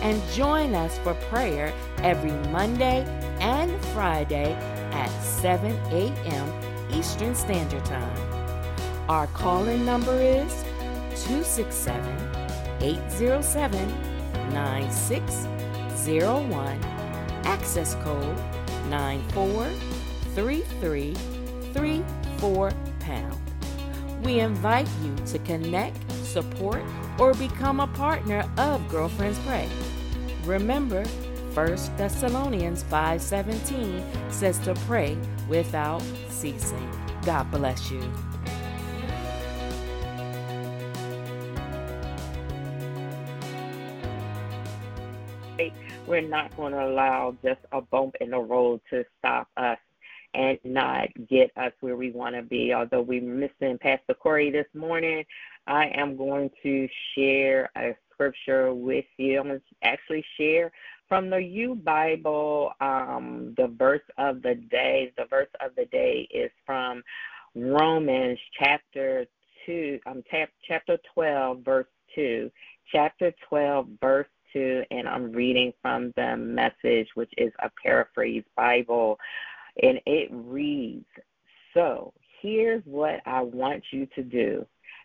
And join us for prayer every Monday and Friday at 7 a.m. Eastern Standard Time. Our call-in number is 267 807 9601. Access code 943334 pound. We invite you to connect, support, or become a partner of Girlfriends Pray. Remember, 1 Thessalonians 5:17 says to pray without ceasing. God bless you. We're not going to allow just a bump in the road to stop us and not get us where we want to be. Although we're missing Pastor Corey this morning, I am going to share a scripture with you. I'm going to actually share from the U Bible, um, the verse of the day. The verse of the day is from Romans chapter two, um, chapter twelve, verse two. Chapter twelve, verse two, and I'm reading from the message, which is a paraphrase Bible, and it reads, "So here's what I want you to do."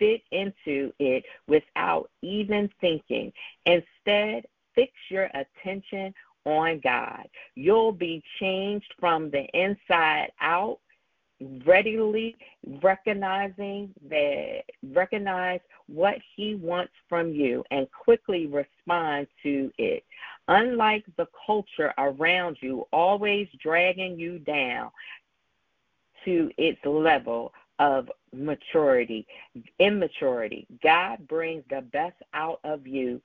fit into it without even thinking. Instead, fix your attention on God. You'll be changed from the inside out, readily recognizing that recognize what he wants from you and quickly respond to it. Unlike the culture around you always dragging you down to its level of maturity, immaturity. God brings the best out of you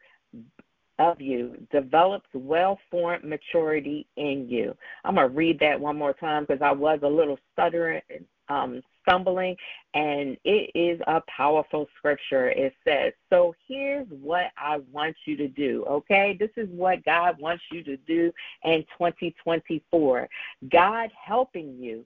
of you develops well formed maturity in you. I'm going to read that one more time because I was a little stuttering, um, stumbling, and it is a powerful scripture. It says, So here's what I want you to do, okay? This is what God wants you to do in 2024. God helping you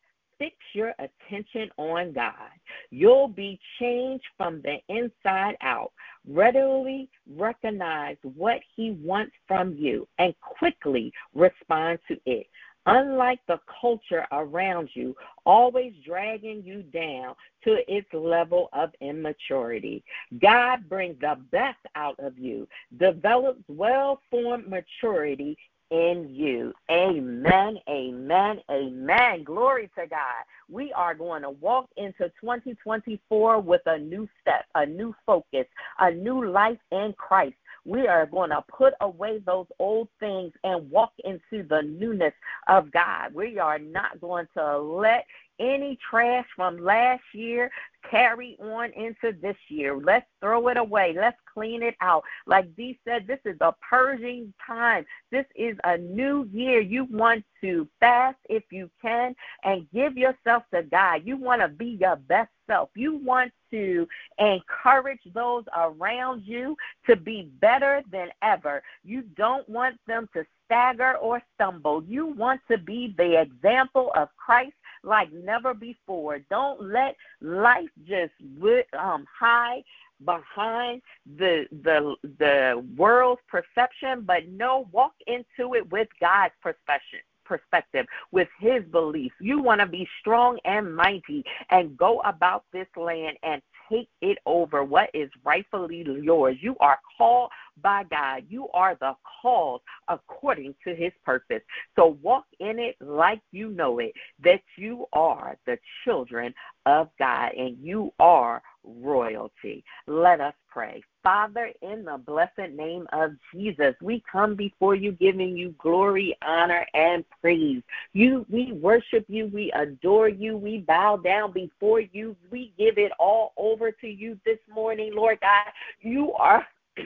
fix your attention on God. You'll be changed from the inside out. Readily recognize what He wants from you and quickly respond to it. Unlike the culture around you, always dragging you down to its level of immaturity. God brings the best out of you, develops well formed maturity in you. Amen, amen, amen. Glory to God. We are going to walk into 2024 with a new step, a new focus, a new life in Christ. We are going to put away those old things and walk into the newness of God. We are not going to let any trash from last year carry on into this year. Let's throw it away. Let's clean it out. Like Dee said, this is a purging time. This is a new year. You want to fast if you can and give yourself to God. You want to be your best self. You want to encourage those around you to be better than ever. You don't want them to stagger or stumble. You want to be the example of Christ like never before. Don't let life just um, hide behind the the the world's perception, but no, walk into it with God's perception perspective, with his beliefs. You want to be strong and mighty and go about this land and take it over what is rightfully yours. You are called by God. You are the called according to his purpose. So walk in it like you know it, that you are the children of God and you are royalty. Let us pray. Father, in the blessed name of Jesus, we come before you giving you glory, honor, and praise. You we worship you, we adore you, we bow down before you. We give it all over to you this morning, Lord God. You are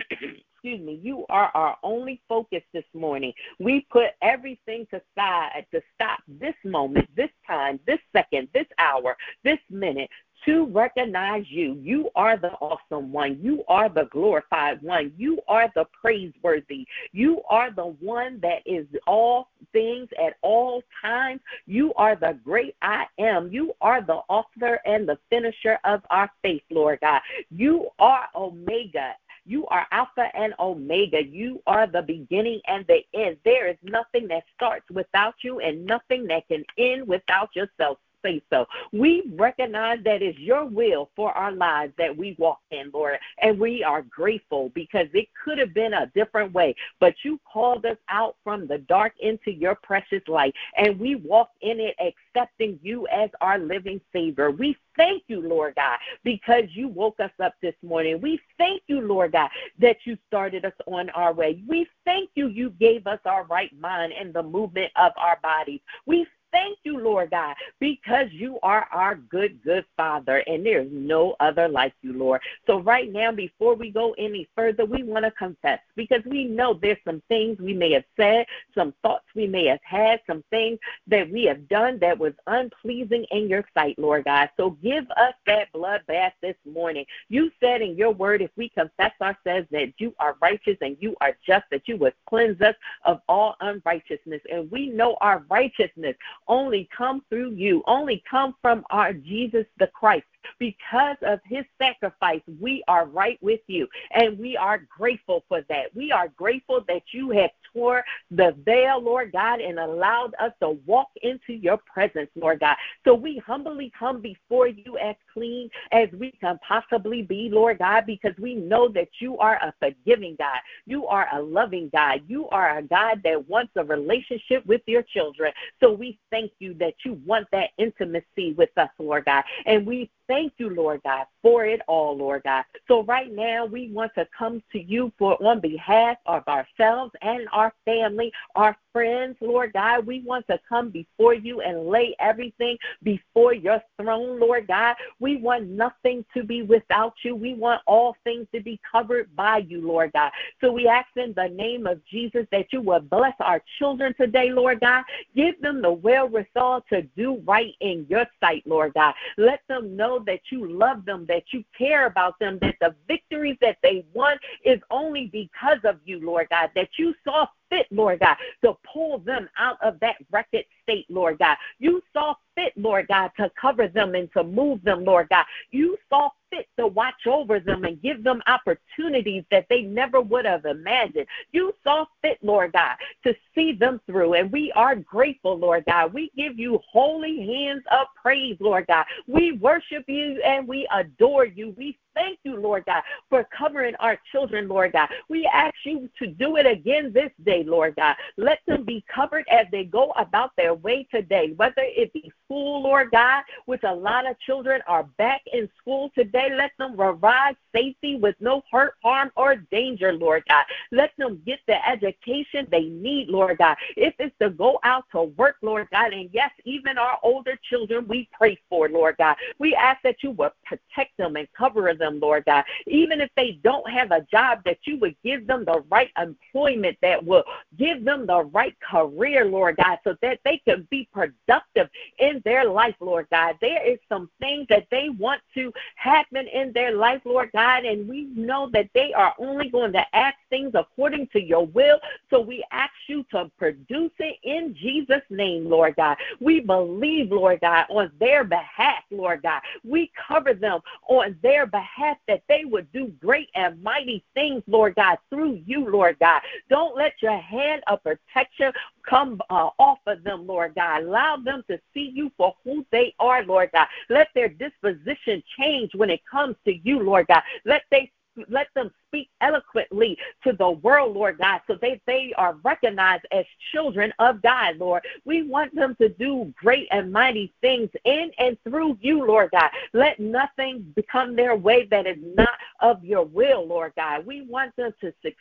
excuse me, you are our only focus this morning. We put everything to side to stop this moment, this time, this second, this hour, this minute to recognize you. You are the awesome one. You are the glorified one. You are the praiseworthy. You are the one that is all things at all times. You are the great I am. You are the author and the finisher of our faith, Lord God. You are Omega. You are Alpha and Omega. You are the beginning and the end. There is nothing that starts without you and nothing that can end without yourself say so. We recognize that it's your will for our lives that we walk in, Lord, and we are grateful because it could have been a different way, but you called us out from the dark into your precious light, and we walk in it accepting you as our living Savior. We thank you, Lord God, because you woke us up this morning. We thank you, Lord God, that you started us on our way. We thank you, you gave us our right mind and the movement of our bodies. We thank you, Lord God, because you are our good, good Father, and there's no other like you, Lord. So, right now, before we go any further, we want to confess because we know there's some things we may have said, some thoughts we may have had, some things that we have done that was unpleasing in your sight, Lord God. So, give us that blood bath this morning. You said in your word, if we confess our sins, that you are righteous and you are just, that you would cleanse us of all unrighteousness. And we know our righteousness only come through you, only come from our Jesus the Christ. Because of his sacrifice, we are right with you, and we are grateful for that. We are grateful that you have tore the veil, Lord God, and allowed us to walk into your presence, Lord God. So we humbly come before you as clean as we can possibly be, Lord God, because we know that you are a forgiving God. You are a loving God. You are a God that wants a relationship with your children. So we thank you that you want that intimacy with us, Lord God. And we thank you, Lord God, for it all, Lord God. So right now we want to come to you for on behalf of ourselves and our family, our friends, Lord God. We want to come before you and lay everything before your throne, Lord God. We want nothing to be without you. We want all things to be covered by you, Lord God. So we ask in the name of Jesus that you will bless our children today, Lord God. Give them the well resolve to do right in your sight, Lord God. Let them know that you love them, that you care about them, that the victories that they won is only because of you, Lord God, that you saw fit, Lord God, to pull them out of that wrecked state, Lord God. You saw fit, Lord God, to cover them and to move them, Lord God. You saw fit to watch over them and give them opportunities that they never would have imagined. You saw fit, Lord God, to see them through. And we are grateful, Lord God. We give you holy hands of praise, Lord God. We worship you and we adore you. We thank you, Lord God, for covering our children, Lord God. We ask you to do it again this day, Lord God. Let them be covered as they go about their way today, whether it be school, Lord God, which a lot of children are back in school today. Let them arrive safely with no hurt, harm, or danger, Lord God. Let them get the education they need, Lord God. If it's to go out to work, Lord God, and yes, even our older children, we pray for, Lord God. We ask that you would protect them and cover them Lord God. Even if they don't have a job, that you would give them the right employment that will give them the right career, Lord God, so that they can be productive in their life, Lord God. There is some things that they want to happen in their life, Lord God, and we know that they are only going to ask things according to your will. So we ask you to produce it in Jesus' name, Lord God. We believe, Lord God, on their behalf, Lord God. We cover them on their behalf that they would do great and mighty things, Lord God, through you, Lord God. Don't let your hand of protection come uh, off of them, Lord God. Allow them to see you for who they are, Lord God. Let their disposition change when it comes to you, Lord God. Let they let them speak eloquently to the world, Lord God, so they, they are recognized as children of God, Lord. We want them to do great and mighty things in and through you, Lord God. Let nothing become their way that is not of your will, Lord God. We want them to succeed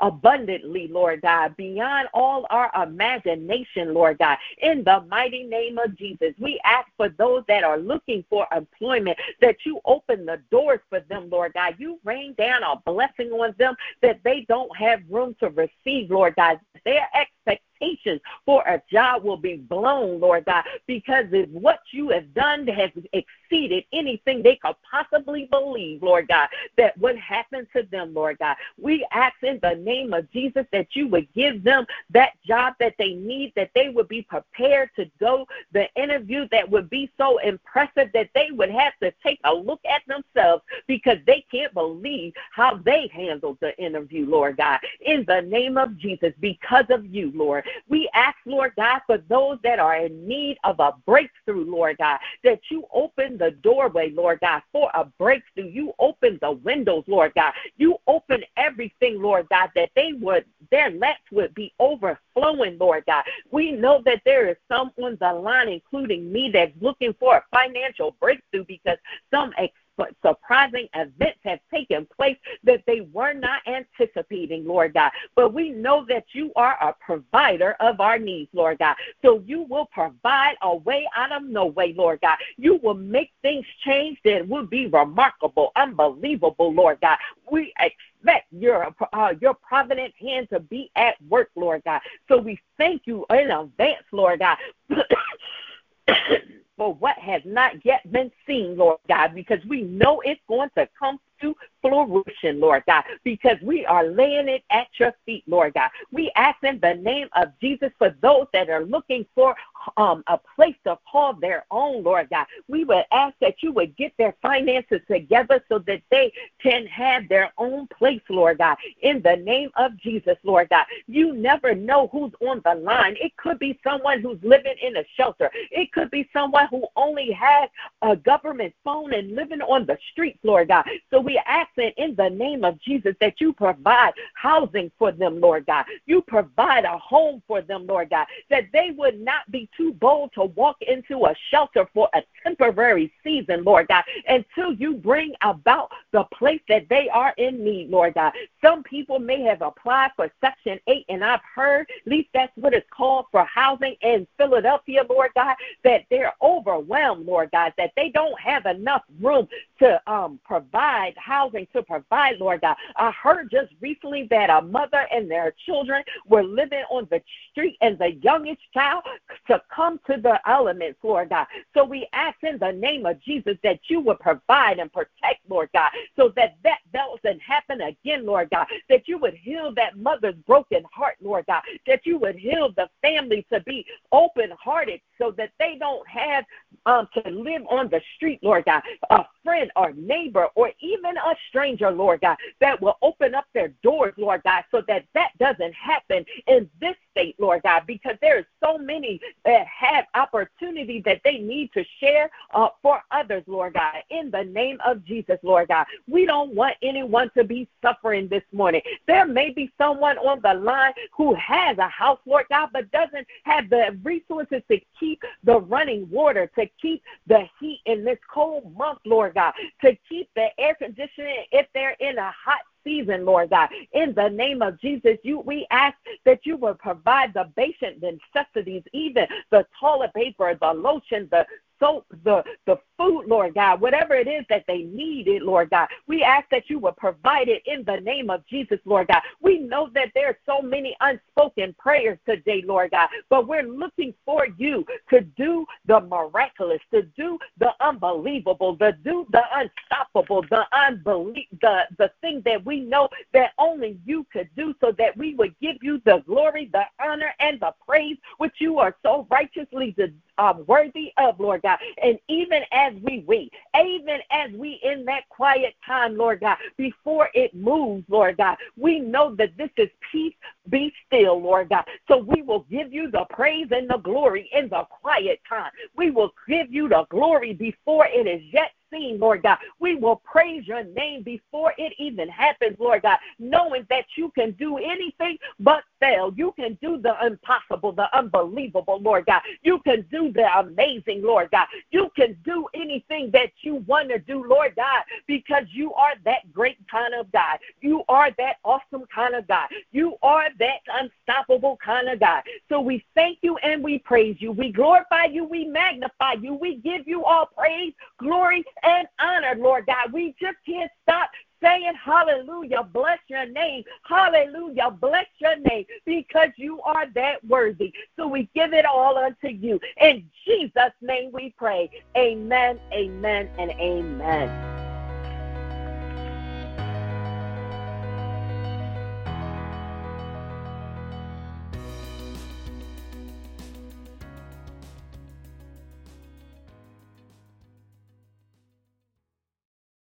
abundantly, Lord God, beyond all our imagination, Lord God. In the mighty name of Jesus, we ask for those that are looking for employment that you open the doors for them, Lord God. You rain down a blessing on them that they don't have room to receive, Lord God. Their expectations for a job will be blown, Lord God, because if what you have done has exceeded anything they could possibly believe, Lord God, that what happened to them, Lord God. We ask in the name of Jesus that you would give them that job that they need, that they would be prepared to go the interview that would be so impressive that they would have to take a look at themselves because they can't believe how they handled the interview, Lord God. In the name of Jesus, because of you, Lord, we ask, Lord God, for those that are in need of a breakthrough, Lord God, that you open the doorway, Lord God, for a breakthrough. You open the windows, Lord God. You open everything, Lord God, that they would, their laps would be overflowing, Lord God. We know that there is some on the line, including me, that's looking for a financial breakthrough because some but surprising events have taken place that they were not anticipating, Lord God. But we know that you are a provider of our needs, Lord God. So you will provide a way out of no way, Lord God. You will make things change that will be remarkable, unbelievable, Lord God. We expect your uh, your provident hand to be at work, Lord God. So we thank you in advance, Lord God. for what has not yet been seen, Lord God, because we know it's going to come to fruition, Lord God, because we are laying it at your feet, Lord God. We ask in the name of Jesus for those that are looking for um, a place to call their own, Lord God. We would ask that you would get their finances together so that they can have their own place, Lord God. In the name of Jesus, Lord God. You never know who's on the line. It could be someone who's living in a shelter. It could be someone who only has a government phone and living on the streets, Lord God. So we ask that in the name of Jesus that you provide housing for them, Lord God. You provide a home for them, Lord God, that they would not be too bold to walk into a shelter for a temporary season, Lord God, until you bring about the place that they are in need, Lord God. Some people may have applied for Section 8, and I've heard, at least that's what it's called for housing in Philadelphia, Lord God, that they're overwhelmed, Lord God, that they don't have enough room to um, provide housing, to provide, Lord God. I heard just recently that a mother and their children were living on the street, and the youngest child come to the elements, Lord God. So we ask in the name of Jesus that you would provide and protect, Lord God, so that that doesn't happen again, Lord God. That you would heal that mother's broken heart, Lord God. That you would heal the family to be open hearted so that they don't have um, to live on the street, Lord God. A friend or neighbor or even a stranger, Lord God, that will open up their doors, Lord God, so that that doesn't happen in this state, Lord God, because there are so many that have opportunity that they need to share uh, for others, Lord God. In the name of Jesus, Lord God, we don't want anyone to be suffering this morning. There may be someone on the line who has a house, Lord God, but doesn't have the resources to keep the running water, to keep the heat in this cold month, Lord God, to keep the air conditioning if they're in a hot season, Lord God. In the name of Jesus, you we ask that you will provide the basic necessities, even the toilet paper, the lotion, the soap, the, the food, Lord God, whatever it is that they needed, Lord God. We ask that you would provide it in the name of Jesus, Lord God. We know that there are so many unspoken prayers today, Lord God, but we're looking for you to do the miraculous, to do the unbelievable, to do the unstoppable, the unbelief, the, the thing that we know that only you could do so that we would give you the glory, the honor, and the praise which you are so righteously um, worthy of, Lord God. And even as we wait, even as we in that quiet time, Lord God, before it moves, Lord God, we know that this is peace be still, Lord God. So we will give you the praise and the glory in the quiet time. We will give you the glory before it is yet seen, Lord God. We will praise your name before it even happens, Lord God, knowing that you can do anything but fail. You can do the impossible, the unbelievable, Lord God. You can do the amazing, Lord God. You can do anything that you want to do, Lord God, because you are that great kind of God. You are that awesome kind of God. You are that unstoppable kind of God. So we thank you and we praise you. We glorify you. We magnify you. We give you all praise, glory, and honor, Lord God. We just can't stop saying hallelujah, bless your name, hallelujah, bless your name, because you are that worthy. So we give it all unto you. In Jesus' name we pray. Amen, amen, and amen.